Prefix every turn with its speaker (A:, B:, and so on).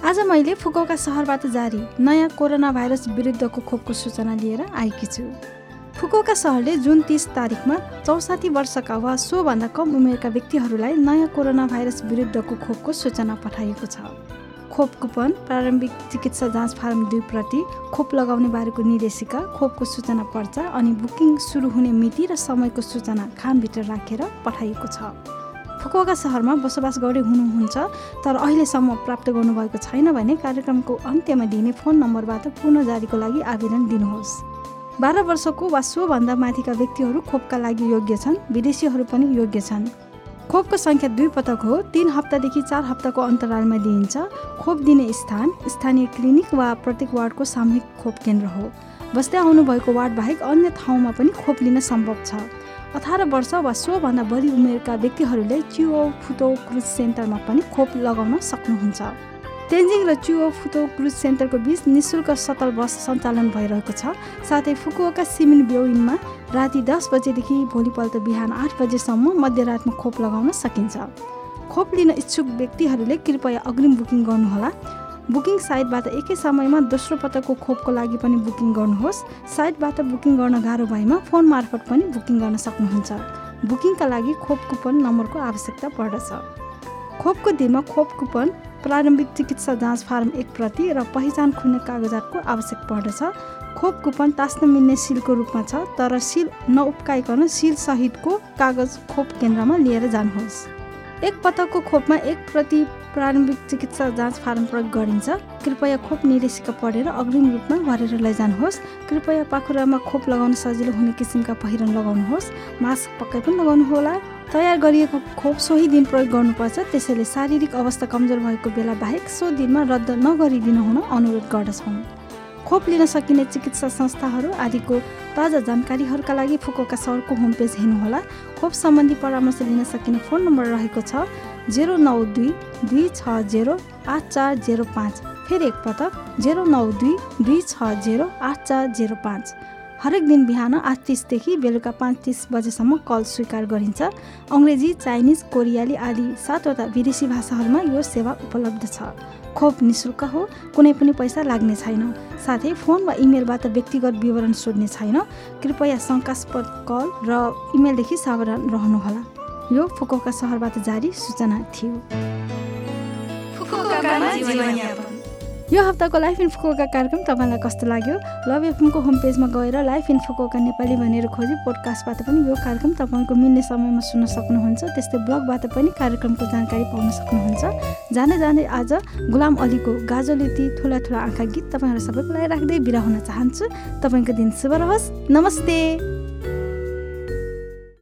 A: आज मैले फुकुओका सहरबाट जारी नयाँ कोरोना भाइरस विरुद्धको खोपको सूचना लिएर आएकी छु। फुकुओका सहरले जुन तिस तारिकमा चौसाठी वर्षका वा सोभन्दा कम उमेरका व्यक्तिहरूलाई नयाँ कोरोना भाइरस विरुद्धको खोपको सूचना पठाइएको छ। खोप कुपन प्रारम्भिक चिकित्सा जाँच फारम दुई प्रति खोप लगाउने बारेको निर्देशिका खोपको सूचना पर्चा अनि बुकिङ सुरु हुने मिति र समयको सूचना खामभित्र राखेर पठाइएको छ। फुकुवाका सहरमा बसोबास गर्दै हुनुहुन्छ तर अहिलेसम्म प्राप्त गर्नुभएको छैन भने कार्यक्रमको अन्त्यमा दिने फोन नम्बरबाट पुनः जारीको लागि आवेदन दिनुहोस्। बाह्र वर्षको वा सोभन्दा माथिका व्यक्तिहरू खोपका लागि योग्य छन् विदेशीहरू पनि योग्य छन्। खोपको सङ्ख्या दुई पटक हो। तिन हप्तादेखि चार हप्ताको अन्तरालमा दिइन्छ खोप दिने स्थान स्थानीय क्लिनिक वा प्रत्येक वार्डको सामूहिक खोप केन्द्र हो। बस्दै आउनुभएको वार्ड बाहेक अन्य ठाउँमा पनि खोप लिन सम्भव छ। अठार वर्ष वा सोभन्दा बढी उमेरका व्यक्तिहरूले च्युओ फुतो क्रुज सेन्टरमा पनि खोप लगाउन सक्नुहुन्छ। तेन्जिङ र चुओ फुतो क्रुज सेन्टरको बिच निशुल्क सतल बस सञ्चालन भइरहेको छ। साथै फुकुवाका सिमिन ब्योइनमा राति दस बजेदेखि भोलिपल्ट बिहान आठ बजेसम्म मध्यरातमा खोप लगाउन सकिन्छ। खोप लिन इच्छुक व्यक्तिहरूले कृपया अग्रिम बुकिङ गर्नुहोला। बुकिङ साइटबाट एकै समयमा दोस्रो पटकको खोपको लागि पनि बुकिङ गर्नुहोस्। साइटबाट बुकिङ गर्न गाह्रो भएमा फोन मार्फत पनि बुकिङ गर्न सक्नुहुन्छ। बुकिङका लागि खोप कुपन नम्बरको आवश्यकता पर्दछ। खोपको दिनमा खोप कुपन प्रारम्भिक चिकित्सा जाँच फारम एक प्रति र पहिचान खुल्ने कागजातको आवश्यक पर्दछ। खोप कुपन तास्न मिल्ने सिलको रूपमा छ तर सिल नउप्काइकन सिल सहितको कागज खोप केन्द्रमा लिएर जानुहोस्। एक पटकको खोपमा एक प्रति प्रारम्भिक चिकित्सा जाँच फारम प्रयोग गरिन्छ। कृपया खोप निर्देशिका पढेर अग्रिम रूपमा भरेर लैजानुहोस्। कृपया पाखुरामा खोप लगाउन सजिलो हुने किसिमका पहिरन लगाउनुहोस्। मास्क पक्कै पनि लगाउनुहोला। तयार गरिएको खोप सोही दिन प्रयोग गर्नुपर्छ। त्यसैले शारीरिक अवस्था कमजोर भएको बेला बाहेक सो दिनमा रद्द नगरिदिन हुन अनुरोध गर्दछौँ। खोप लिन सकिने चिकित्सा संस्थाहरू आदिको ताजा जानकारीहरूका लागि फुकोका सहरको होम पेज हेर्नुहोला। खोप सम्बन्धी परामर्श लिन सकिने फोन नम्बर रहेको छ जेरो नौ दुई दुई छ जेरो आठ चार जेरो पाँच। फेरि एकपटक जेरो नौ दुई दुई छ जेरो आठ चार जेरो पाँच। हरेक दिन बिहान आठ तिसदेखि बेलुका पाँच तिस बजेसम्म कल स्वीकार गरिन्छ। अङ्ग्रेजी चाइनिज कोरियाली आदि सातवटा विदेशी भाषाहरूमा यो सेवा उपलब्ध छ। खोप निशुल्क हो कुनै पनि पैसा लाग्ने छैन। साथै फोन वा इमेलबाट व्यक्तिगत विवरण सोध्ने छैन। कृपया शङ्कास्पद कल र इमेलदेखि सावधान रहनुहोला। यो फुकोका सहरबाट जारी सूचना थियो। यो हप्ताको लाइफ इन्फोका कार्यक्रम तपाईँलाई कस्तो लाग्यो? लभ एफएमको होम पेजमा गएर लाइफ इन्फोका नेपाली भनेर खोजी पोडकास्टबाट पनि यो कार्यक्रम तपाईँको मिल्ने समयमा सुन्न सक्नुहुन्छ। त्यस्तै ब्लगबाट पनि कार्यक्रमको जानकारी पाउन सक्नुहुन्छ। जाँदै जाँदै आज गुलाम अलीको गाजोलेती ठुला ठुला आँखा गीत तपाईँहरू सबैको लागि राख्दै बिरा हुन चाहन्छु। तपाईँको दिन शुभ रहोस्। नमस्ते!